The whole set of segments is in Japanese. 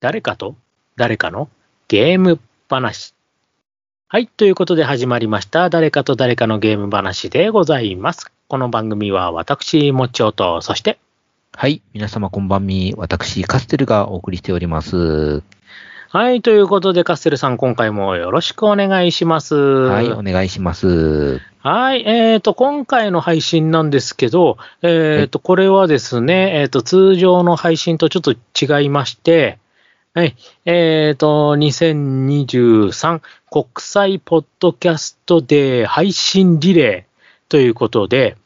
誰かと？誰かの？ゲーム話。はい。ということで始まりました。誰かと誰かのゲーム話でございます。この番組は私、もちおと、そして、はい。皆様こんばんみ。私、カステルがお送りしております。はい。ということで、カステルさん、今回もよろしくお願いします。はい。お願いします。はい。えっ、と、今回の配信なんですけど、えっ、と、これはですね、えっ、と、通常の配信とちょっと違いまして、はい。えっ、と、2023国際ポッドキャストデー配信リレーということで、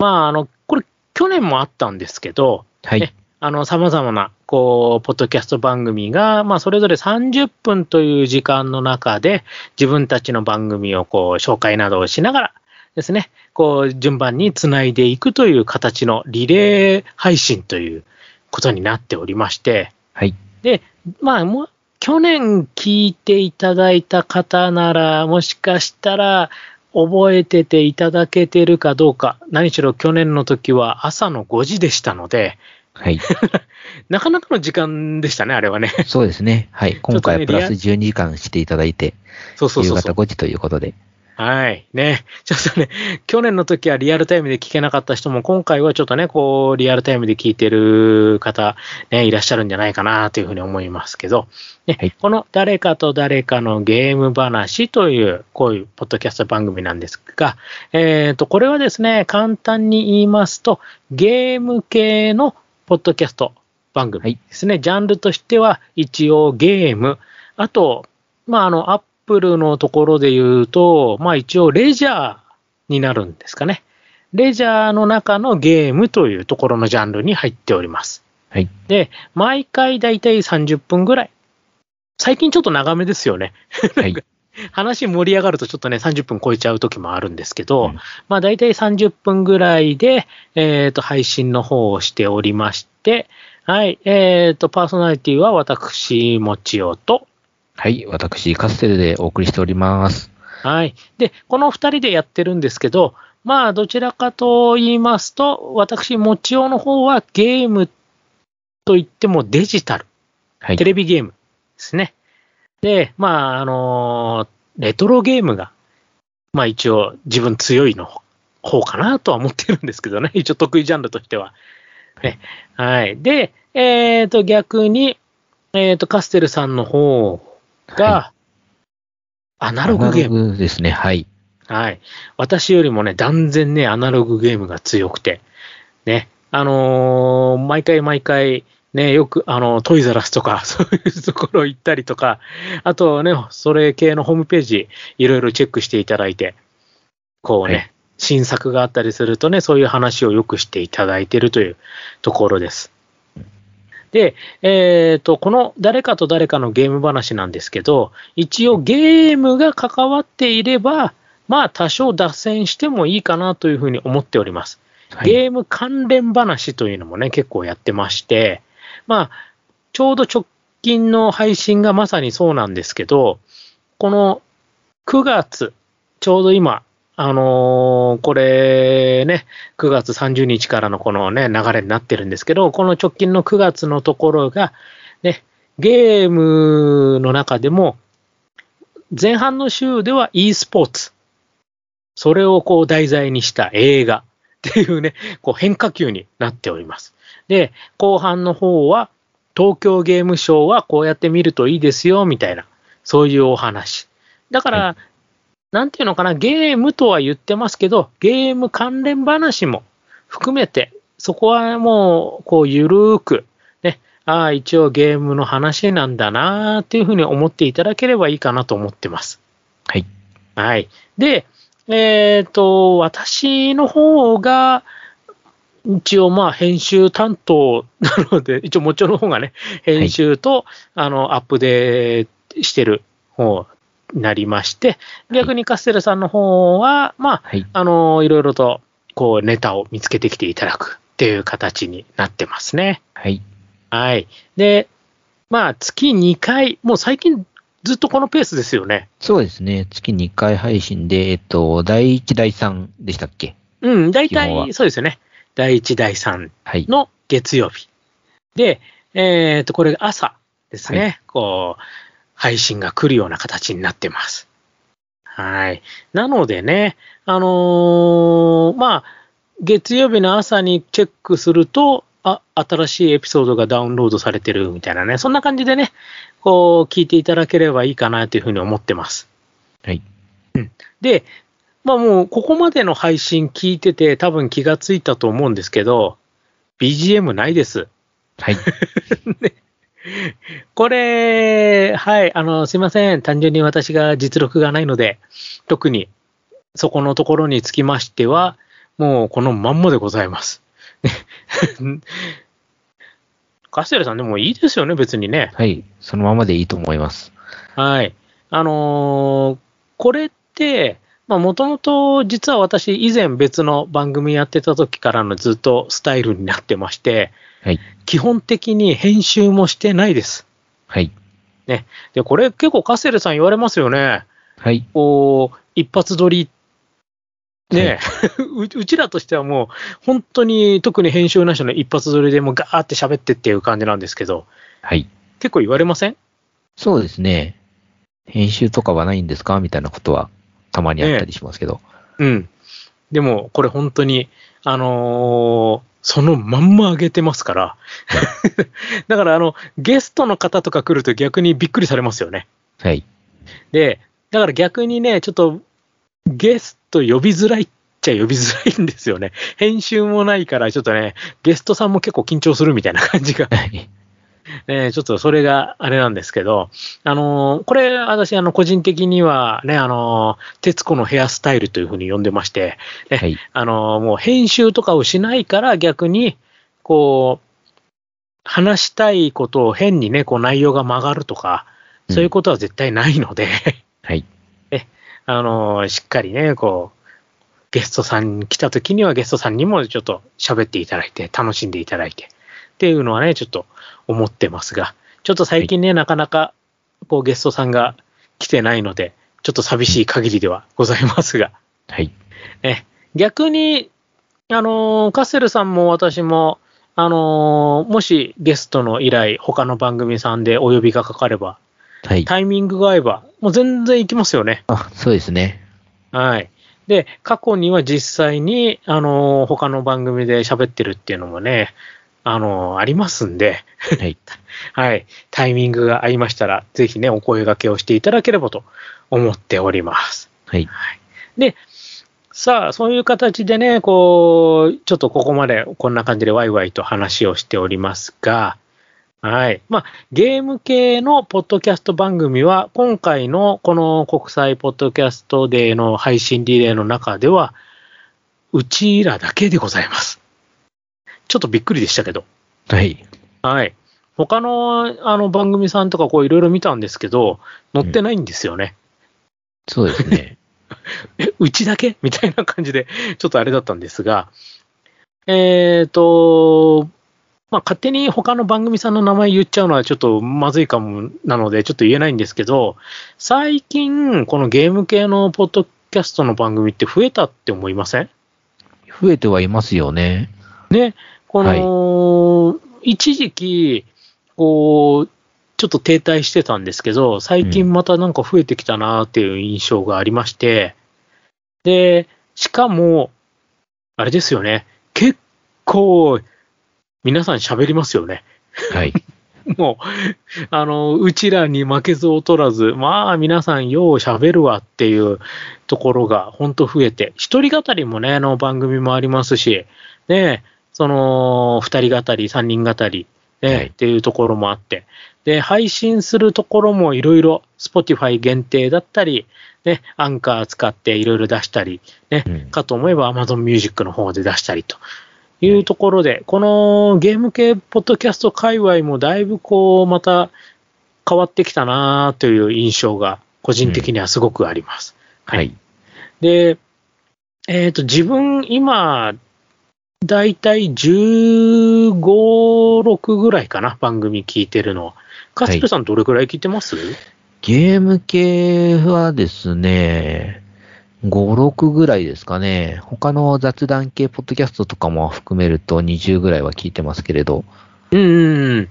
まあ、あの、これ、去年もあったんですけど、はいね。あの、様々な、こう、ポッドキャスト番組が、まあ、それぞれ30分という時間の中で、自分たちの番組を、こう、紹介などをしながらですね、こう、順番につないでいくという形のリレー配信ということになっておりまして、はい。で、まあ、もう、去年聞いていただいた方なら、もしかしたら、覚えてていただけてるかどうか、何しろ去年の時は朝の5時でしたので、はい。なかなかの時間でしたね、あれはね。そうですね。はい。今回はプラスリア12時間していただいて、そうそう夕方そうそう。5時ということで。はい。ね。ちょっとね、去年の時はリアルタイムで聞けなかった人も、今回はちょっとね、こう、リアルタイムで聞いてる方、ね、いらっしゃるんじゃないかなというふうに思いますけど、ね、はいこの誰かと誰かのゲーム話という、こういうポッドキャスト番組なんですが、えっ、と、これはですね、簡単に言いますと、ゲーム系のポッドキャスト番組ですね。ジャンルとしては、一応ゲーム、あと、まあ、あの、アップルのところで言うと、まあ一応レジャーになるんですかね。レジャーの中のゲームというところのジャンルに入っております。はい。で、毎回だいたい30分ぐらい。最近ちょっと長めですよね。はい。話盛り上がるとちょっとね、30分超えちゃう時もあるんですけど、うんまあ大体30分ぐらいで、えっ、と、配信の方をしておりまして、はい、えっ、と、パーソナリティは私、もちおと、はい。私、カステルでお送りしております。はい。で、この二人でやってるんですけど、まあ、どちらかと言いますと、私、もちおの方はゲームといってもデジタル、はいテ。レビゲームですね。で、まあ、あのレトロゲームが、まあ一応自分強いの方かなとは思ってるんですけどね。一応得意ジャンルとしては。ね。はい。で、えっ、と、逆に、えっ、と、カステルさんの方が、はアナログゲーム。アナログですね。はい。はい。私よりもね、断然ね、アナログゲームが強くて、ね。あのー毎回毎回、ね、よく、あの、トイザラスとか、そういうところ行ったりとか、あとね、それ系のホームページ、いろいろチェックしていただいて、こうね、はい新作があったりするとね、そういう話をよくしていただいているというところです。で、えっ、と、この誰かと誰かのゲーム話なんですけど、一応ゲームが関わっていれば、まあ多少脱線してもいいかなというふうに思っております。はい。ゲーム関連話というのもね、結構やってまして、まあ、ちょうど直近の配信がまさにそうなんですけど、この9月、ちょうど今、あのーこれね、9月30日からのこのね、流れになってるんですけど、この直近の9月のところが、ね、ゲームの中でも、前半の週では e スポーツ。それをこう題材にした映画っていうね、こう変化球になっております。で、後半の方は、東京ゲームショウはこうやって見るといいですよ、みたいな、そういうお話。だから、なんていうのかな、ゲームとは言ってますけど、ゲーム関連話も含めて、そこはもう、こう、ゆるーく、ね、ああ、一応ゲームの話なんだなーっていうふうに思っていただければいいかなと思ってます。はい。はい。で、えっ、と、私の方が、一応まあ編集担当なので、一応もちろんの方がね、編集と、あの、アップデートしてる方になりまして、逆にカステルさんの方は、まあ、はい。あの、いろいろと、こう、ネタを見つけてきていただくっていう形になってますね。はい。はい。で、まあ、月2回、もう最近ずっとこのペースですよね。そうですね。月2回配信で、えっと、第1、第3でしたっけ？うん、大体そうですよね。第1、第3はい。の月曜日。で、えっ、と、これ朝ですね、はいこう、配信が来るような形になってます。はい。なのでね、あのーまあ、月曜日の朝にチェックすると、あ、新しいエピソードがダウンロードされてるみたいなね、そんな感じでね、こう、聞いていただければいいかなというふうに思ってます。はい。で、まあもう、ここまでの配信聞いてて、多分気がついたと思うんですけど、BGM ないです。はい。これ、はい、あの、すいません。単純に私が実力がないので、特にそこのところにつきましては、もうこのまんまでございます。ね カステルさんでもいいですよね、別にね。はい。そのままでいいと思います。はい。あのーこれって、まあ、もともと実は私以前別の番組やってた時からのずっとスタイルになってまして、はい。基本的に編集もしてないです。はい。で、これ結構カステルさん言われますよね。はい。こう、一発撮り。ね、ううちらとしてはもう、本当に特に編集なしの一発撮りでもうガーって喋ってっていう感じなんですけど、はい。結構言われません？そうですね。編集とかはないんですか？みたいなことはたまにあったりしますけど。うん。でも、これ本当に、あのーそのまんま上げてますから。だから、あの、ゲストの方とか来ると逆にびっくりされますよね。はい。で、だから逆にね、ちょっと、ゲスト呼びづらいっちゃ呼びづらいんですよね。編集もないから、ちょっとね、ゲストさんも結構緊張するみたいな感じが、はい。ね、ちょっとそれがあれなんですけど、あのーこれ、私、あの、個人的にはね、あのー徹子のヘアスタイルというふうに呼んでまして、ねはい。あのーもう編集とかをしないから逆に、こう、話したいことを変にね、こう内容が曲がるとか、そういうことは絶対ないので、はい。あのーしっかりね、こう、ゲストさん来た時にはゲストさんにもちょっと喋っていただいて、楽しんでいただいて、っていうのはね、ちょっと思ってますが、ちょっと最近ね、なかなか、こう、ゲストさんが来てないので、ちょっと寂しい限りではございますが、はい。ね、逆に、あのーカッセルさんも私も、あのーもしゲストの依頼、他の番組さんでお呼びがかかれば、はい。タイミングが合えば、もう全然行きますよね。あ、そうですね。はい。で、過去には実際に、あのー他の番組で喋ってるっていうのもね、あのーありますんで、はい。はい。タイミングが合いましたら、ぜひね、お声掛けをしていただければと思っております。はい。で、さあ、そういう形でね、こう、ちょっとここまでこんな感じでワイワイと話をしておりますが、はい。まあ、ゲーム系のポッドキャスト番組は、今回のこの国際ポッドキャストデーの配信リレーの中では、うちらだけでございます。ちょっとびっくりでしたけど。はい。はい。他のあの番組さんとかこういろいろ見たんですけど、載ってないんですよね。そうですね。え、うちだけ？みたいな感じで、ちょっとあれだったんですが、えっ、と、まあ、勝手に他の番組さんの名前言っちゃうのはちょっとまずいかもなので、ちょっと言えないんですけど、最近、このゲーム系のポッドキャストの番組って増えたって思いません？増えてはいますよね。ね、この、一時期、こう、ちょっと停滞してたんですけど、最近またなんか増えてきたなっていう印象がありまして、で、しかも、あれですよね、結構、皆さん喋りますよね。はい。もう、あの、うちらに負けず劣らず、まあ皆さんよう喋るわっていうところが本当増えて、一人語りもね、あの番組もありますし、ね、その、二人語り、三人語り、ね、はい。っていうところもあって、で、配信するところもいろいろ、Spotify 限定だったり、ね、アンカー使っていろいろ出したり、ね、うん。かと思えば Amazon Music の方で出したりと。い。うところで、このゲーム系ポッドキャスト界隈もだいぶこう、また変わってきたなという印象が個人的にはすごくあります。はい。で、えっ、と、自分今、だいたい15、6ぐらいかな、番組聞いてるの。カスペさんどれぐらい聞いてます、ゲーム系はですね、5、6ぐらいですかね。他の雑談系ポッドキャストとかも含めると20ぐらいは聞いてますけれど。うん。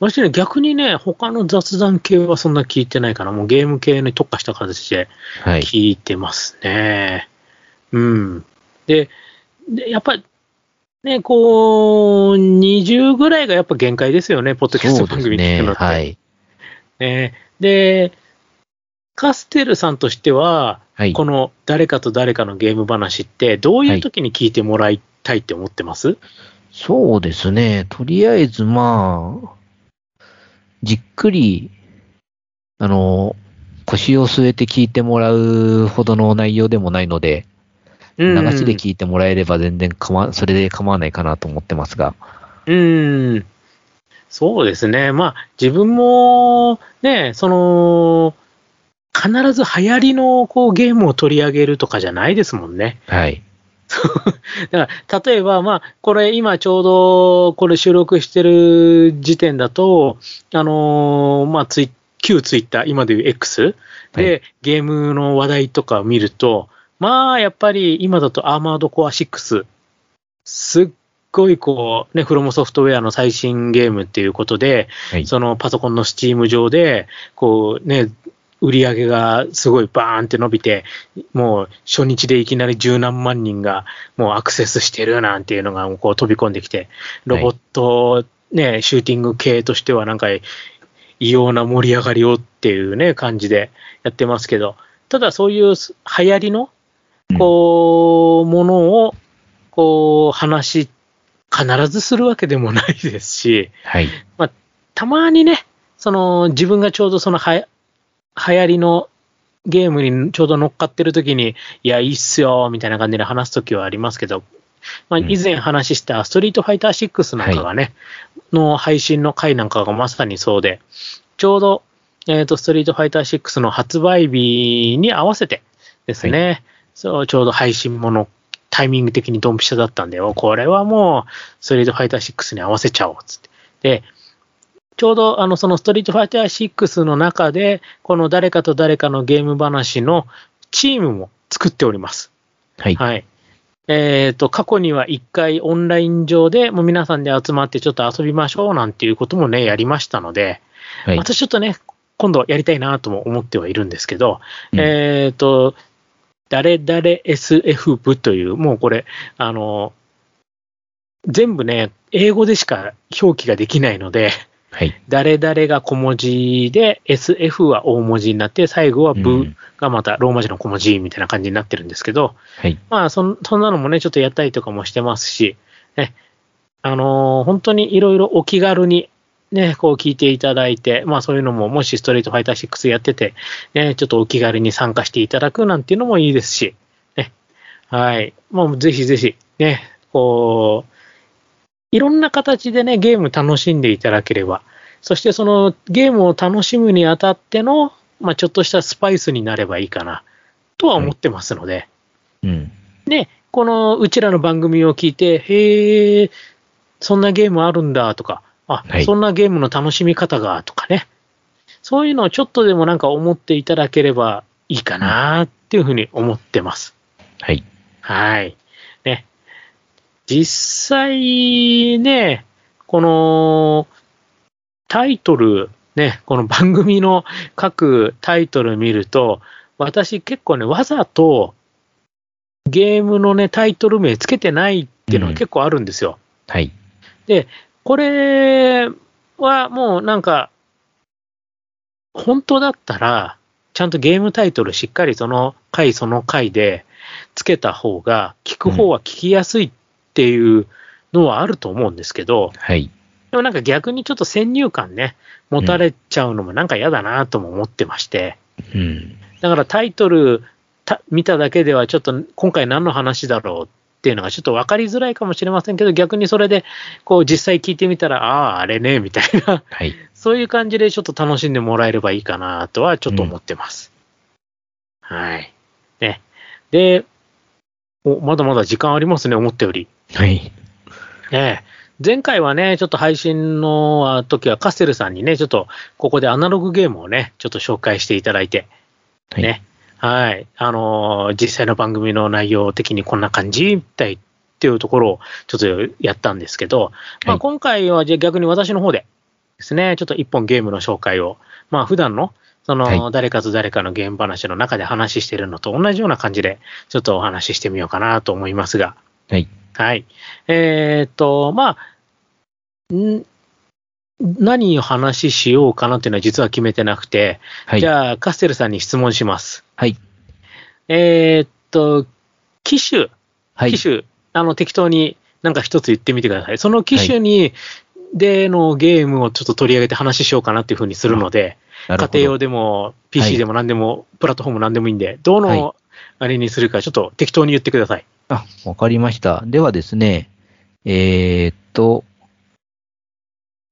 私ね、逆にね、他の雑談系はそんな聞いてないかな。もうゲーム系に特化した形ではい。聞いてますね。うん。で、でやっぱり、ね、こう、20ぐらいがやっぱ限界ですよね、ポッドキャスト番。組聞くのって。はい。ねで、カステルさんとしては、はい。この誰かと誰かのゲーム話って、どういう時に聞いてもらいたいって思ってます、そうですね。とりあえず、まあ、じっくり、あの、腰を据えて聞いてもらうほどの内容でもないので、うん流しで聞いてもらえれば全然構わ、それで構わないかなと思ってますが。うん。そうですね。まあ、自分も、ね、その、必ず流行りのこうゲームを取り上げるとかじゃないですもんね。はい。だから、例えば、まあ、これ今ちょうどこれ収録してる時点だと、あのーまあ、ツイ旧ツイッター、今でいう X で、はいゲームの話題とかを見ると、まあ、やっぱり今だとアーマードコア6、すっごいこう、ね、フロムソフトウェアの最新ゲームっていうことで、はい。そのパソコンのスチーム上で、こうね、売り上げがすごいバーンって伸びて、もう初日でいきなり十何万人がもうアクセスしてるなんていうのがこう飛び込んできて、ロボット、ね、シューティング系としてはなんか異様な盛り上がりをっていうね、感じでやってますけど、ただそういう流行りの、こう、ものを、こう、話、必ずするわけでもないですし、はい。たまにね、その自分がちょうどそのはや流行りのゲームにちょうど乗っかってる時に、いや、いいっすよ、みたいな感じで話す時はありますけど、まあ、うん。以前話したストリートファイター6なんかがね、の配信の回なんかがまさにそうで、ちょうど、えっ、と、ストリートファイター6の発売日に合わせてですね、そう、ちょうど配信ものタイミング的にドンピシャだったんで、おこれはもう、ストリートファイター6に合わせちゃおう、つって。で、ちょうどあのそのストリートファイター6の中で、この誰かと誰かのゲーム話のチームも作っております。はい。はい。えっ、と、過去には一回オンライン上でもう皆さんで集まってちょっと遊びましょうなんていうこともね、やりましたので、はい。またちょっとね、今度やりたいなとも思ってはいるんですけど、うんえっ、と、誰々 SF 部という、もうこれ、あの、全部ね、英語でしか表記ができないので、はい。誰々が小文字で、SF は大文字になって、最後はう部んがまたローマ字の小文字みたいな感じになってるんですけど、はい。まあそん、そんなのもね、ちょっとやったりとかもしてますし、ね、あのー本当にいろいろお気軽に、ね、こう聞いていただいて、まあそういうのも、もしストリートファイター6やってて、ね、ちょっとお気軽に参加していただくなんていうのもいいですし、ね、はい。もうぜひぜひ、ね、こう、いろんな形でね、ゲーム楽しんでいただければ、そしてそのゲームを楽しむにあたっての、まあちょっとしたスパイスになればいいかな、とは思ってますので、うん。で、このうちらの番組を聞いて、へえ、そんなゲームあるんだとか、あ、はいそんなゲームの楽しみ方がとかね、そういうのをちょっとでもなんか思っていただければいいかなっていうふうに思ってます。はい。はい。ね。実際ね、このタイトル、ね、この番組の各タイトル見ると、私結構ね、わざとゲームのね、タイトル名つけてないっていうのが結構あるんですよ。はい。これはもうなんか、本当だったら、ちゃんとゲームタイトルしっかりその回その回でつけた方が、聞く方は聞きやすいっていうのはあると思うんですけど、はい。でもなんか逆にちょっと先入観ね、持たれちゃうのもなんか嫌だなとも思ってまして、うん。だからタイトルた見ただけではちょっと今回何の話だろうっていうのがちょっと分かりづらいかもしれませんけど、逆にそれでこう実際聞いてみたら、ああ、あれね、みたいな、はい。そういう感じでちょっと楽しんでもらえればいいかなとはちょっと思ってます。はい。ね。で、お、まだまだ時間ありますね、思ったより。はい。ええ。前回はね、ちょっと配信の時はカステルさんにね、ちょっとここでアナログゲームをね、ちょっと紹介していただいて、はい。ね。はい。あのー実際の番組の内容的にこんな感じみたいっていうところをちょっとやったんですけど、まあ、はい今回はじゃあ逆に私の方で、ですね、ちょっと一本ゲームの紹介を、まあ普段の、その、はい誰かと誰かのゲーム話の中で話してるのと同じような感じで、ちょっとお話ししてみようかなと思いますが、はい。はい。えーっと、まあ、ん何を話しようかなっていうのは実は決めてなくて、はい。じゃあ、カステルさんに質問します。はい。えーっと、機種、はい。機種、あの、適当になんか一つ言ってみてください。その機種に、でのゲームをちょっと取り上げて話しようかなっていうふうにするので、家庭用でも PC でも何でも、プラットフォーム何でもいいんで、どはいのあれにするかちょっと適当に言ってください。あ、わかりました。ではですね、えーっと、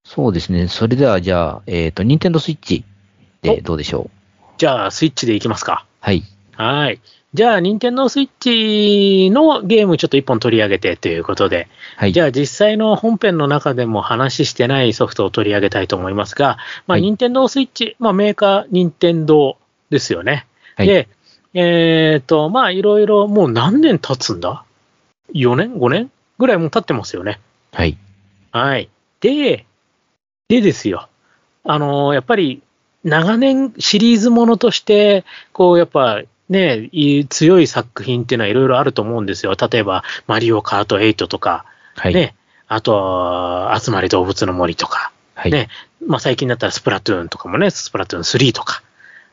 そうですね。それではじゃあ、えーっと、ニンテンドースイッチでどうでしょう？じゃあ、スイッチでいきますか。はい。はい。じゃあ、任天堂スイッチのゲームちょっと一本取り上げてということで、はい。じゃあ実際の本編の中でも話してないソフトを取り上げたいと思いますが、まあ、はい任天堂スイッチ、まあ、メーカー、任天堂ですよね。はい。で、えっ、と、まあ、いろいろ、もう何年経つんだ ?4 年 ?5 年？ぐらいもう経ってますよね。はい。はい。で、でですよ。あのやっぱり、長年シリーズものとして、こう、やっぱ、ね、いい強い作品っていうのはいろいろあると思うんですよ。例えば、マリオカート8とか、はい。ね、あとは、集まり動物の森とか、はい。ねまあ最近だったらスプラトゥーンとかもね、スプラトゥーン3とか、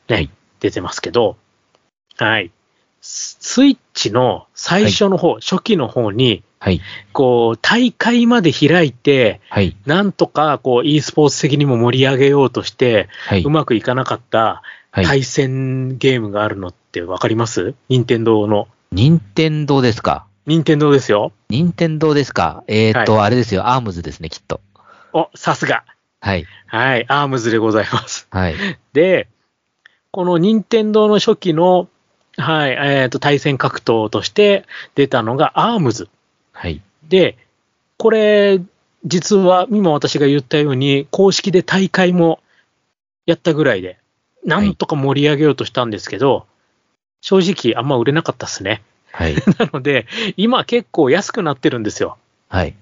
ね、はい出てますけど、はい。ススイッチの最初の方、初期の方に、はい。こう、大会まで開いて、はい。なんとか、こう、e スポーツ的にも盛り上げようとして、はいうまくいかなかったはい。対戦ゲームがあるのってわかります？任天堂の。任天堂ですか？任天堂ですよ。任天堂ですか？えーっと、あれですよ。アームズですね、きっと。お、さすが。はい。はい、アームズでございます。はい。で、この任天堂の初期の、はい、えっ、と、対戦格闘として出たのがアームズ。はい。で、これ、実は今私が言ったように、公式で大会もやったぐらいで、なんとか盛り上げようとしたんですけど、正直あんま売れなかったですね。はい。なので、今結構安くなってるんですよ。はい。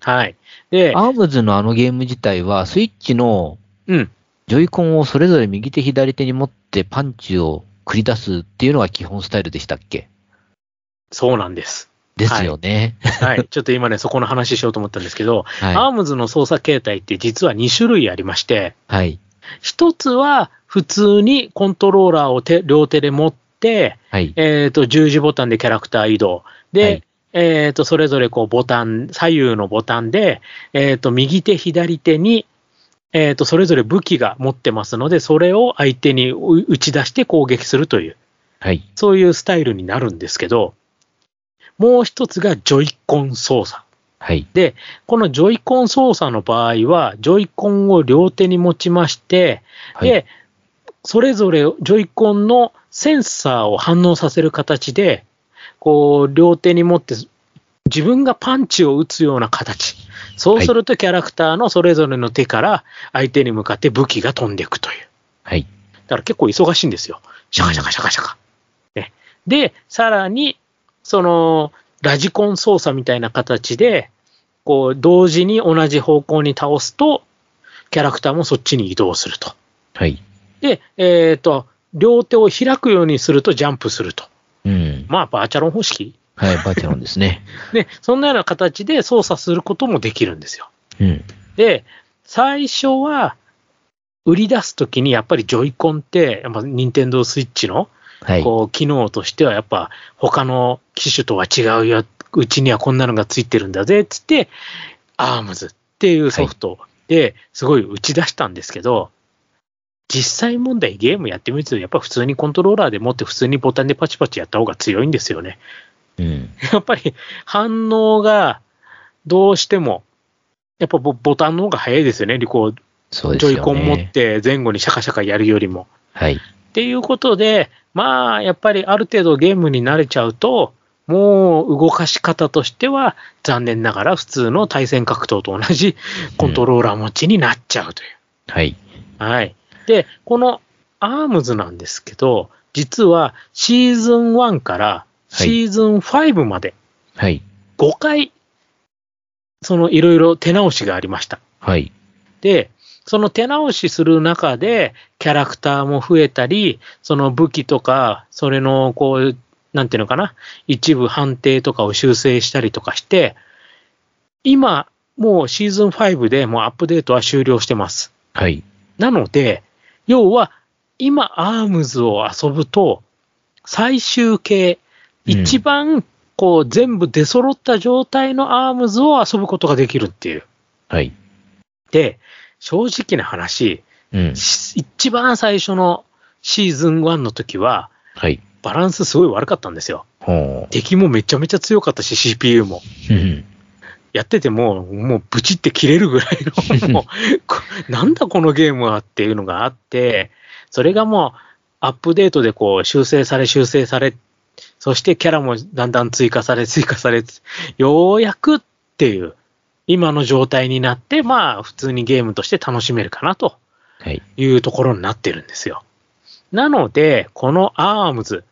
はい。で、アームズのあのゲーム自体は、スイッチのうん。ジョイコンをそれぞれ右手左手に持ってパンチを繰り出すっていうのが基本スタイルでしたっけ？そうなんです。ですよね。はい。ちょっと今ね、そこの話しようと思ったんですけど、アーはムズの操作形態って実は2種類ありまして、い。はい。一つは普通にコントローラーを手両手で持って、はい。えっ、と、十字ボタンでキャラクター移動。で、はいえっ、と、それぞれこうボタン、左右のボタンで、えっ、と、右手、左手に、えっ、と、それぞれ武器が持ってますので、それを相手にう打ち出して攻撃するという、はい。そういうスタイルになるんですけど、もう一つがジョイコン操作。はい。で、このジョイコン操作の場合は、ジョイコンを両手に持ちまして、はい。で、それぞれジョイコンのセンサーを反応させる形で、こう、両手に持って、自分がパンチを打つような形。そうするとキャラクターのそれぞれの手から相手に向かって武器が飛んでいくという。はい。だから結構忙しいんですよ。シャカシャカシャカシャカ。ね、で、さらに、その、ラジコン操作みたいな形で、こう、同時に同じ方向に倒すと、キャラクターもそっちに移動すると。はい。で、えっ、と、両手を開くようにするとジャンプすると。うん。まあ、バーチャロン方式。はい。バーチャロンですね。で、そんなような形で操作することもできるんですよ。うん。で、最初は、売り出すときにやっぱりジョイコンって、やっぱ任天堂スイッチのはい。こう、機能としてはやっぱ他の機種とは違うよ、うちにはこんなのがついてるんだぜ、つって、ARMS っていうソフトですごい打ち出したんですけど、実際問題ゲームやってみると、やっぱ普通にコントローラーで持って普通にボタンでパチパチやった方が強いんですよね。うん。やっぱり反応がどうしても、やっぱボボタンの方が早いですよね。こう、そうですよね。ジョイコン持って前後にシャカシャカやるよりも。はい。っていうことで、まあ、やっぱりある程度ゲームに慣れちゃうと、もう動かし方としては、残念ながら普通の対戦格闘と同じコントローラー持ちになっちゃうという。はい。はい。で、この ARMS なんですけど、実はシーズン1からシーズン5まではい。5回、そのいろいろ手直しがありました。はい。で、その手直しする中で、キャラクターも増えたり、その武器とか、それの、こう、なんていうのかな、一部判定とかを修正したりとかして、今、もうシーズン5でもうアップデートは終了してます。はい。なので、要は、今、アームズを遊ぶと、最終形、一番、こう、全部出揃った状態のアームズを遊ぶことができるっていう。はい。で、正直な話、うん、一番最初のシーズン1の時は、はい。バランスすごい悪かったんですよ。敵もめちゃめちゃ強かったし、CPU も。やってても、もうブチって切れるぐらいの、もう、なんだこのゲームはっていうのがあって、それがもう、アップデートでこう修正され修正され、そしてキャラもだんだん追加され追加され、ようやくっていう、今の状態になって、まあ普通にゲームとして楽しめるかなというところになってるんですよ。なので、このアームズ、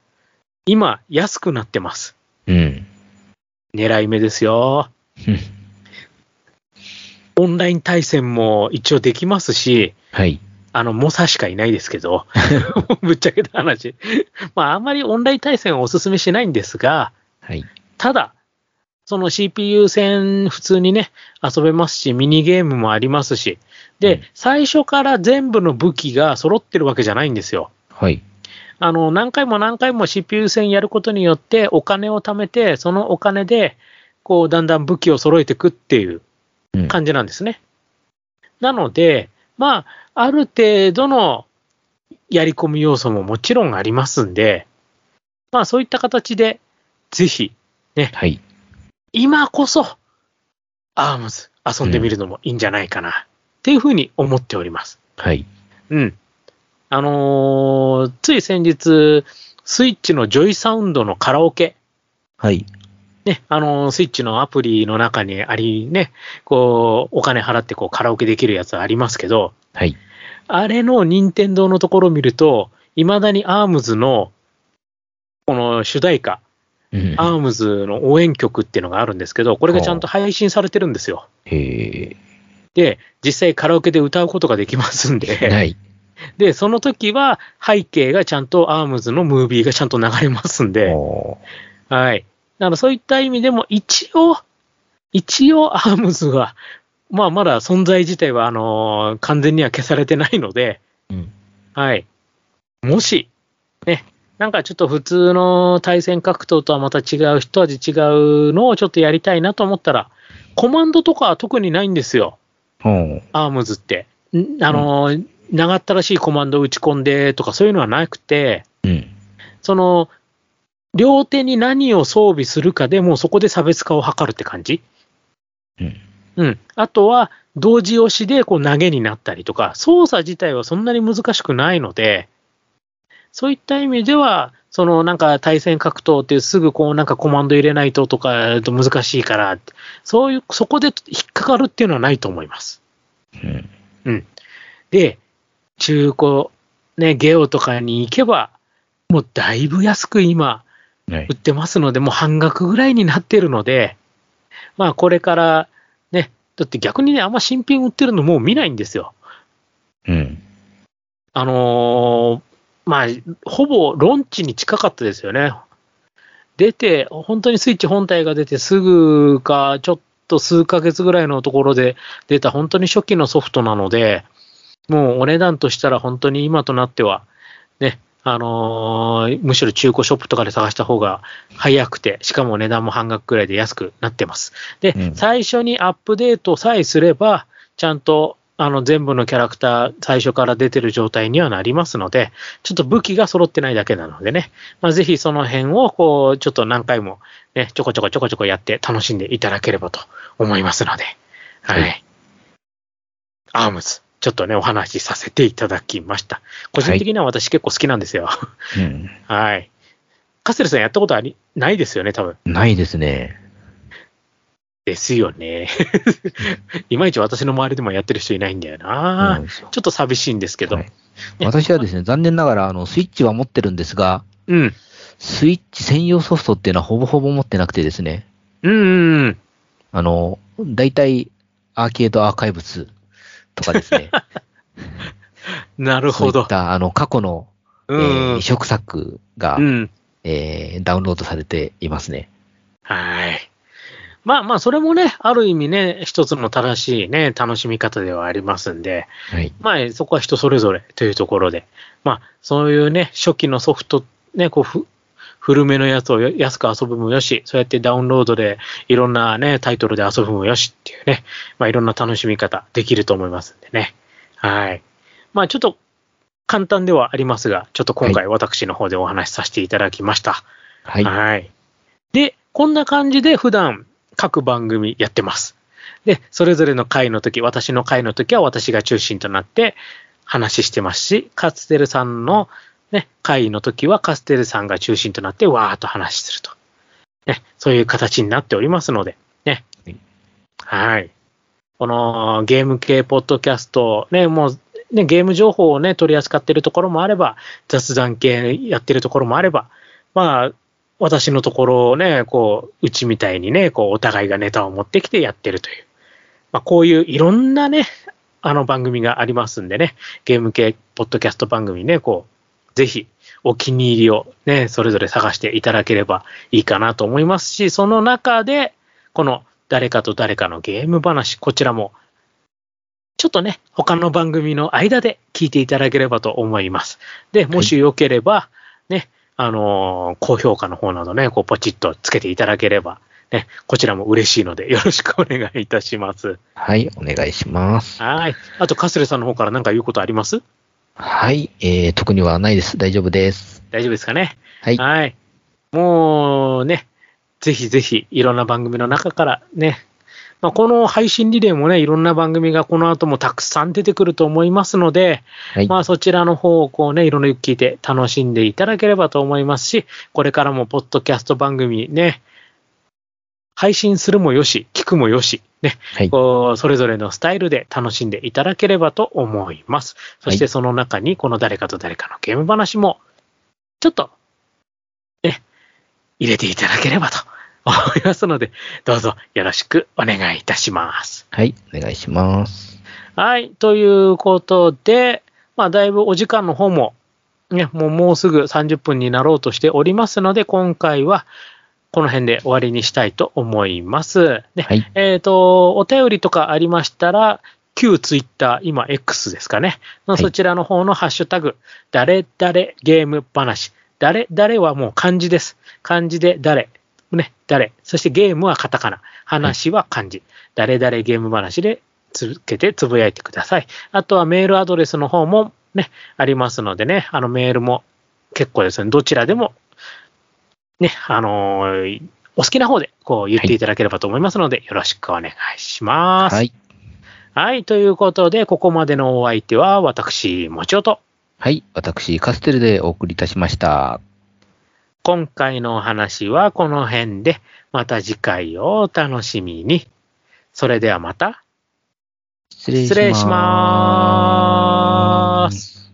今安くなってます。うん。狙い目ですよ。オンライン対戦も一応できますし、はい。あの、猛者しかいないですけど、ぶっちゃけた話。まあ、あんまりオンライン対戦をお勧めしないんですが、はい。ただ、その CPU 戦普通にね、遊べますし、ミニゲームもありますし、で、うん、最初から全部の武器が揃ってるわけじゃないんですよ。はい。あの、何回も何回も CPU 戦やることによってお金を貯めて、そのお金で、こう、だんだん武器を揃えていくっていう感じなんですね。うん、なので、まあ、ある程度のやり込み要素ももちろんありますんで、まあそういった形で、ぜひ、ね、はい、今こそ、 ARMS 遊んでみるのもいいんじゃないかな、っていうふうに思っております。はい。うん。あのー、つい先日、スイッチの JOYSOUND のカラオケ。はい。ね、あのー、スイッチのアプリの中にあり、ね、こう、お金払ってこうカラオケできるやつありますけど、はい。あれの任天堂のところを見ると、いまだに ARMSの、この主題歌、うん、 ARMSの応援曲っていうのがあるんですけど、これがちゃんと配信されてるんですよ。へで、実際カラオケで歌うことができますんで、はい。で、その時は背景がちゃんと ARMSのムービーがちゃんと流れますんで、はい。だからそういった意味でも一応、一応 ARMSはまあ、まだ存在自体は、あのー、完全には消されてないので、うん、はい。もし、ね、なんかちょっと普通の対戦格闘とはまた違う、一味違うのをちょっとやりたいなと思ったら、コマンドとかは特にないんですよ。うん、アームズって。あのー、長ったらしいコマンドを打ち込んでとかそういうのはなくて、うん、その、両手に何を装備するかでもうそこで差別化を図るって感じ？うんうん。あとは、同時押しでこう投げになったりとか、操作自体はそんなに難しくないので、そういった意味では、そのなんか対戦格闘ってすぐこうなんかコマンド入れないととかと難しいから、そういう、そこで引っかかるっていうのはないと思います。うん。うん。で、中古、ね、ゲオとかに行けば、もうだいぶ安く今、売ってますので、もう半額ぐらいになってるので、まあこれからだって逆にね、あんま新品売ってるのもう見ないんですよ。うん。あのー、まあ、ほぼロンチに近かったですよね。出て、本当にスイッチ本体が出てすぐか、ちょっと数ヶ月ぐらいのところで出た本当に初期のソフトなので、もうお値段としたら本当に今となっては、ね、あのー、むしろ中古ショップとかで探した方が早くて、しかも値段も半額くらいで安くなってます。で、うん、最初にアップデートさえすれば、ちゃんとあの全部のキャラクター、最初から出てる状態にはなりますので、ちょっと武器が揃ってないだけなのでね、まあ、ぜひその辺をこう、ちょっと何回もね、ちょこちょこちょこちょこやって楽しんでいただければと思いますので、はい。はい、アームズ。ちょっとね、お話しさせていただきました。個人的には私結構好きなんですよ。はい。うん、はい。カステルさんやったことあり、ないですよね、多分。ないですね。ですよね。いまいち私の周りでもやってる人いないんだよな。ちょっと寂しいんですけど。はい、私はですね、残念ながら、あの、スイッチは持ってるんですが、うん。スイッチ専用ソフトっていうのはほぼほぼ持ってなくてですね。うん。あの、大体、アーケードアーカイブスととかですね。なるほどそういっ。た、あの、過去の、えうんー移。植作が、うん。えーダウンロードされていますね。はい。まあまあ、それもね、ある意味ね、一つの正しいね、楽しみ方ではありますんで、はい。まあ、そこは人それぞれというところで、まあ、そういうね、初期のソフト、ね、こうふ、古めのやつを安く遊ぶもよし、そうやってダウンロードでいろんなね、タイトルで遊ぶもよしっていうね、まあいろんな楽しみ方できると思いますんでね。はい。まあちょっと簡単ではありますが、ちょっと今回私の方でお話しさせていただきました。はい。はい。で、こんな感じで普段各番組やってます。で、それぞれの回の時、私の回の時は私が中心となって話してますし、カステルさんのね、回の時はカステルさんが中心となってわーっと話すると。ね、そういう形になっておりますので、ね。はい。このゲーム系ポッドキャスト、ね、もう、ね、ゲーム情報をね、取り扱ってるところもあれば、雑談系やってるところもあれば、まあ、私のところをね、こう、うちみたいにね、こう、お互いがネタを持ってきてやってるという。まあ、こういういろんなね、あの番組がありますんでね、ゲーム系ポッドキャスト番組ね、こう、ぜひお気に入りをね、それぞれ探していただければいいかなと思いますし、その中で、この誰かと誰かのゲーム話、こちらも、ちょっとね、他の番組の間で聞いていただければと思います。で、もしよければ、ね、あのー高評価の方などね、こうポチッとつけていただければ、ね、こちらも嬉しいのでよろしくお願いいたします。はい。お願いします。はい。あと、カスレさんの方から何か言うことあります？はい。えー、特にはないです。大丈夫です。大丈夫ですかね？はい。はい。もうね、ぜひぜひいろんな番組の中からね、まあ、この配信リレーもね、いろんな番組がこの後もたくさん出てくると思いますので、はい。まあそちらの方をこうね、いろいろ聞いて楽しんでいただければと思いますし、これからもポッドキャスト番組ね、配信するもよし、聞くもよし、ね、はい。こうそれぞれのスタイルで楽しんでいただければと思います。そしてはいその中にこの誰かと誰かのゲーム話も、ちょっと、ね、入れていただければと思いますので、どうぞよろしくお願いいたします。はい。お願いします。はい。ということで、まあ、だいぶお時間の方も、ね、もうもうすぐ30分になろうとしておりますので、今回はこの辺で終わりにしたいと思います。で、はい。えっ、と、お便りとかありましたら、旧ツイッター、今 X ですかね。のはいそちらの方のハッシュタグ、誰々ゲーム話。誰々はもう漢字です。漢字で誰。ね、誰。そしてゲームはカタカナ。話は漢字。誰々ゲーム話で続けてつぶやいてください。あとはメールアドレスの方もね、ありますのでね、あのメールも結構ですね、どちらでもね、あのーお好きな方でこう言っていただければと思いますので、よろしくお願いします。はい。はい。ということで、ここまでのお相手は、私、もちおと。はい。私、カステルでお送りいたしました。今回のお話はこの辺で、また次回をお楽しみに。それではまた。失礼します。失礼します。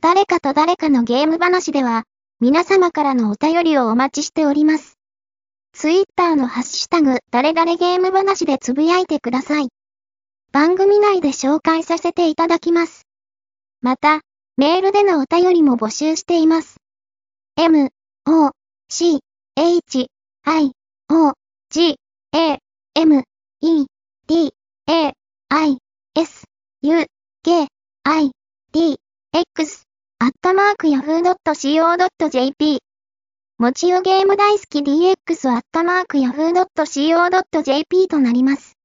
誰かと誰かのゲーム話では、皆様からのお便りをお待ちしております。ツイッターのハッシュタグ、誰々ゲーム話でつぶやいてください。番組内で紹介させていただきます。また、メールでのお便りも募集しています。m, o, c, h, i, o, g, a, m, e, d, a, i, s, u, k, i, d, x アットマーク yahoo.co.jp もちよゲーム大好き DX アットマーク yahoo.co.jp となります。